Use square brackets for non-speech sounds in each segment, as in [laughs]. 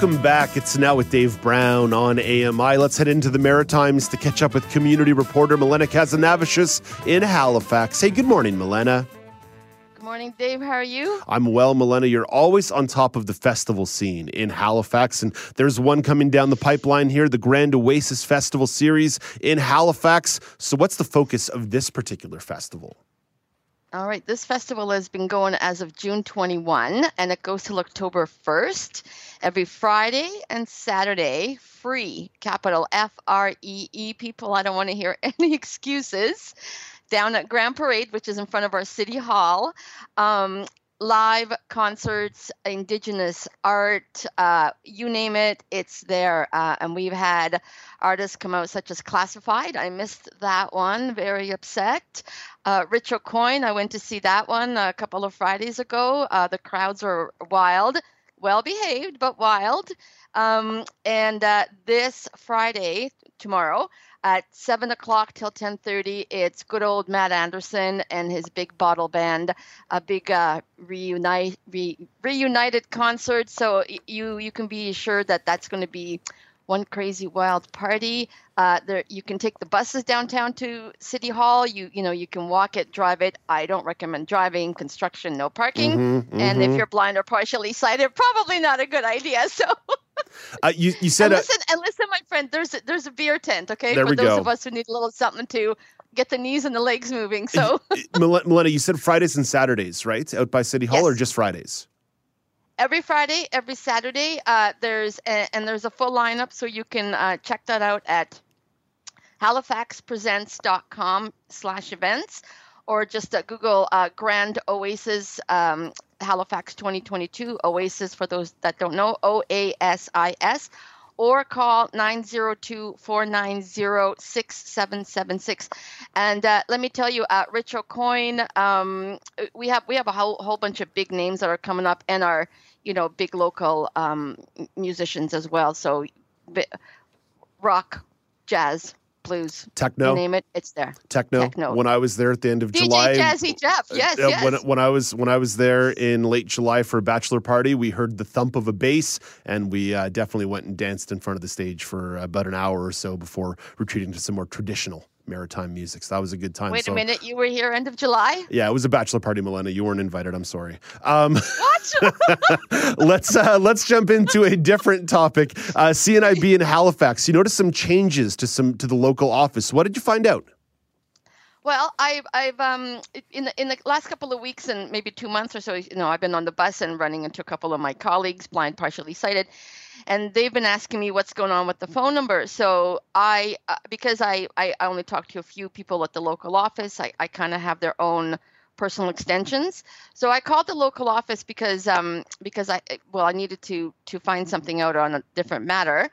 Welcome back. It's now with Dave Brown on AMI. Let's head into the Maritimes to catch up with community reporter Milena Kazanavicius in Halifax. Hey, good morning, Milena. Good morning, Dave. How are you? I'm well, Milena. You're always on top of the festival scene in Halifax, and there's one coming down the pipeline here, the Grand Oasis Festival Series in Halifax. So, what's the focus of this particular festival? All right, this festival has been going as of June 21, and it goes till October 1st. Every Friday and Saturday, free, capital F R E E. People, I don't want to hear [laughs] any excuses. Down at Grand Parade, which is in front of our city hall. Um, live concerts, indigenous art, uh, you name it, it's there. Uh, and we've had artists come out such as Classified. I missed that one, very upset. Uh, Rich Aucoin, I went to see that one a couple of Fridays ago. Uh, the crowds were wild, well behaved, but wild. Um, and uh, this Friday, tomorrow, at seven o'clock till ten thirty. It's good old Matt Andersen and his big bottle band, a big uh, reunite re, reunited concert. So you you can be assured that that's going to be one crazy wild party. Uh, there you can take the buses downtown to City Hall. You you know you can walk it, drive it. I don't recommend driving. Construction, no parking. Mm-hmm, and mm-hmm. if you're blind or partially sighted, probably not a good idea. So. Uh, you, you said and listen and listen, my friend. There's a, there's a beer tent, okay, there for those go. of us who need a little something to get the knees and the legs moving. So, Milena, you said Fridays and Saturdays, right, out by City Hall, yes. or just Fridays? Every Friday, every Saturday. Uh, there's a, and there's a full lineup, so you can uh, check that out at halifaxpresents.com slash events or just uh, Google uh, Grand Oasis um, Halifax 2022 Oasis for those that don't know O A S I S or call 902-490-6776 and uh, let me tell you uh, Rich Aucoin um, we have we have a whole, whole bunch of big names that are coming up and are you know big local um, musicians as well so rock jazz blues, techno, you name it, it's there. Techno. Techno. When I was there at the end of DJ July, Jazzy Jeff, yes, uh, yes. When, when I was when I was there in late July for a bachelor party, we heard the thump of a bass, and we uh, definitely went and danced in front of the stage for about an hour or so before retreating to some more traditional maritime music. So that was a good time. Wait so, a minute, you were here end of July? Yeah, it was a bachelor party, Milena. You weren't invited. I'm sorry. Um, what? [laughs] let's uh, let's jump into a different topic. Uh, CNIB in Halifax. You noticed some changes to some to the local office. What did you find out? Well, I've I've um in the in the last couple of weeks and maybe two months or so, you know, I've been on the bus and running into a couple of my colleagues, blind, partially sighted, and they've been asking me what's going on with the phone number. So I, uh, because I, I only talk to a few people at the local office, I, I kind of have their own personal extensions. So I called the local office because um because I well I needed to to find something out on a different matter,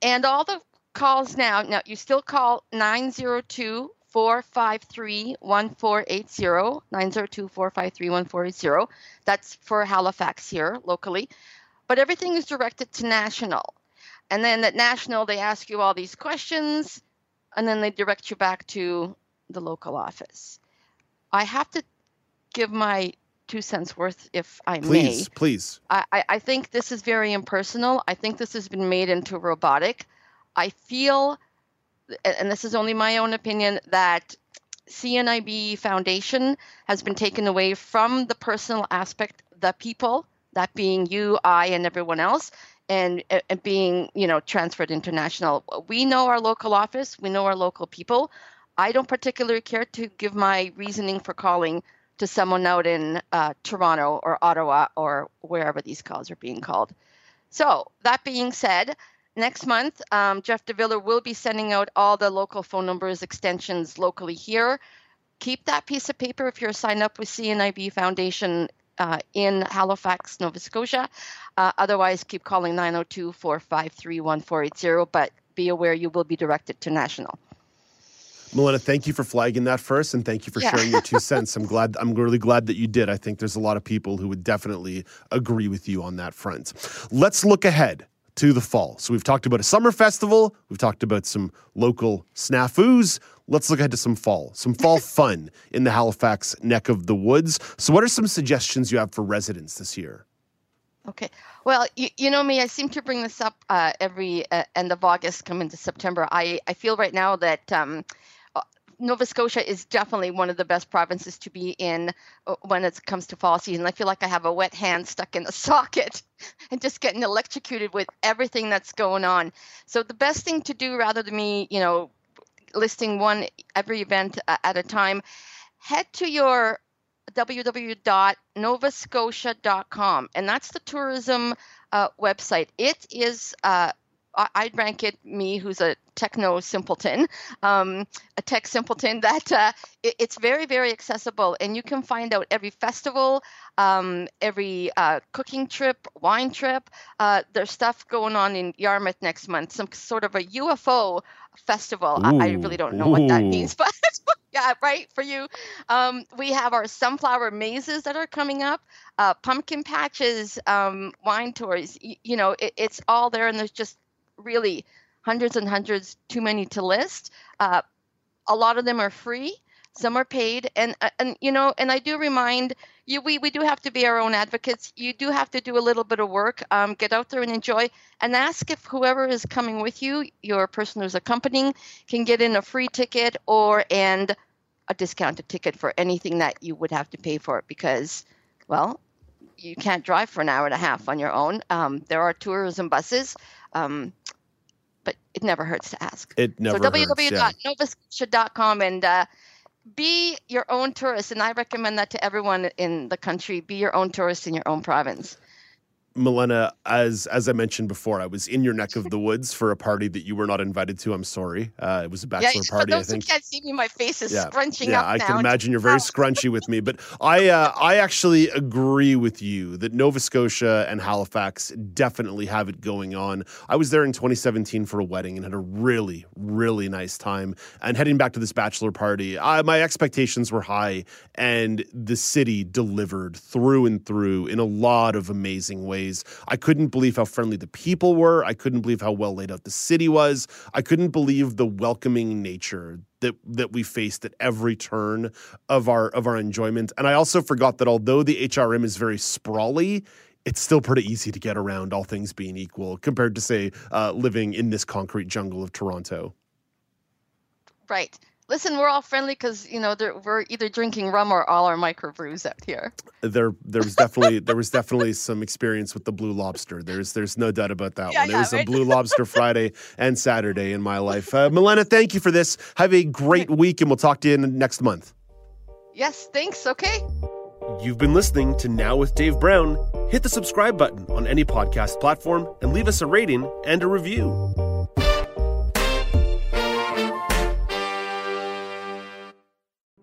and all the calls now now you still call 902 453 1480 902 453 1480 that's for Halifax here locally but everything is directed to national. And then at national, they ask you all these questions, and then they direct you back to the local office. I have to give my two cents worth, if I please, may. Please, please. I, I think this is very impersonal. I think this has been made into robotic. I feel, and this is only my own opinion, that CNIB Foundation has been taken away from the personal aspect, the people, that being you, I, and everyone else, and, and being you know transferred international. We know our local office, we know our local people. I don't particularly care to give my reasoning for calling to someone out in uh, Toronto or Ottawa or wherever these calls are being called. So that being said, next month um, Jeff DeViller will be sending out all the local phone numbers extensions locally here. Keep that piece of paper if you're signed up with CNIB Foundation uh, in Halifax, Nova Scotia. Uh, otherwise, keep calling 902 453 1480. But be aware you will be directed to national. Milena, thank you for flagging that first, and thank you for Yeah. sharing your two [laughs] cents. I'm glad. I'm really glad that you did. I think there's a lot of people who would definitely agree with you on that front. Let's look ahead to the fall. So we've talked about a summer festival. We've talked about some local snafus. Let's look ahead to some fall, some fall [laughs] fun in the Halifax neck of the woods. So, what are some suggestions you have for residents this year? Okay. Well, you, you know me, I seem to bring this up uh, every uh, end of August, come into September. I, I feel right now that um, Nova Scotia is definitely one of the best provinces to be in uh, when it comes to fall season. I feel like I have a wet hand stuck in a [laughs] socket and just getting electrocuted with everything that's going on. So the best thing to do rather than me, you know, listing one every event uh, at a time, head to your www.novascotia.com and that's the tourism uh, website it is uh, i'd rank it me who's a techno simpleton um, a tech simpleton [laughs] that uh, it, it's very very accessible and you can find out every festival um, every uh, cooking trip wine trip uh, there's stuff going on in yarmouth next month some sort of a ufo festival I, I really don't know what that means [laughs] but yeah right for you um, we have our sunflower mazes that are coming up, uh, pumpkin patches, um, wine tours. Y- you know, it, it's all there, and there's just really hundreds and hundreds, too many to list. Uh, a lot of them are free, some are paid, and uh, and you know, and I do remind you, we we do have to be our own advocates. You do have to do a little bit of work. Um, get out there and enjoy, and ask if whoever is coming with you, your person who's accompanying, can get in a free ticket or and a discounted ticket for anything that you would have to pay for it because, well, you can't drive for an hour and a half on your own. Um, there are tourism buses, um, but it never hurts to ask. It never so hurts, www.novascotia.com and uh, be your own tourist. And I recommend that to everyone in the country. Be your own tourist in your own province. Milena, as as I mentioned before, I was in your neck of the woods for a party that you were not invited to. I'm sorry. Uh, it was a bachelor yeah, party, for I those who think. can't see me, my face is Yeah, scrunching yeah, up I now. can imagine you're very scrunchy with me, but [laughs] I uh, I actually agree with you that Nova Scotia and Halifax definitely have it going on. I was there in 2017 for a wedding and had a really really nice time. And heading back to this bachelor party, I, my expectations were high, and the city delivered through and through in a lot of amazing ways. I couldn't believe how friendly the people were. I couldn't believe how well laid out the city was. I couldn't believe the welcoming nature that that we faced at every turn of our of our enjoyment. And I also forgot that although the HRM is very sprawly, it's still pretty easy to get around, all things being equal, compared to say uh, living in this concrete jungle of Toronto. Right. Listen, we're all friendly because you know we're either drinking rum or all our microbrews out here. There, there was definitely [laughs] there was definitely some experience with the Blue Lobster. There's there's no doubt about that Yeah, one. There yeah, was a? Blue Lobster [laughs] Friday and Saturday in my life. Uh, Milena, thank you for this. Have a great week, and we'll talk to you in next month. Yes, thanks. Okay. You've been listening to Now with Dave Brown. Hit the subscribe button on any podcast platform and leave us a rating and a review.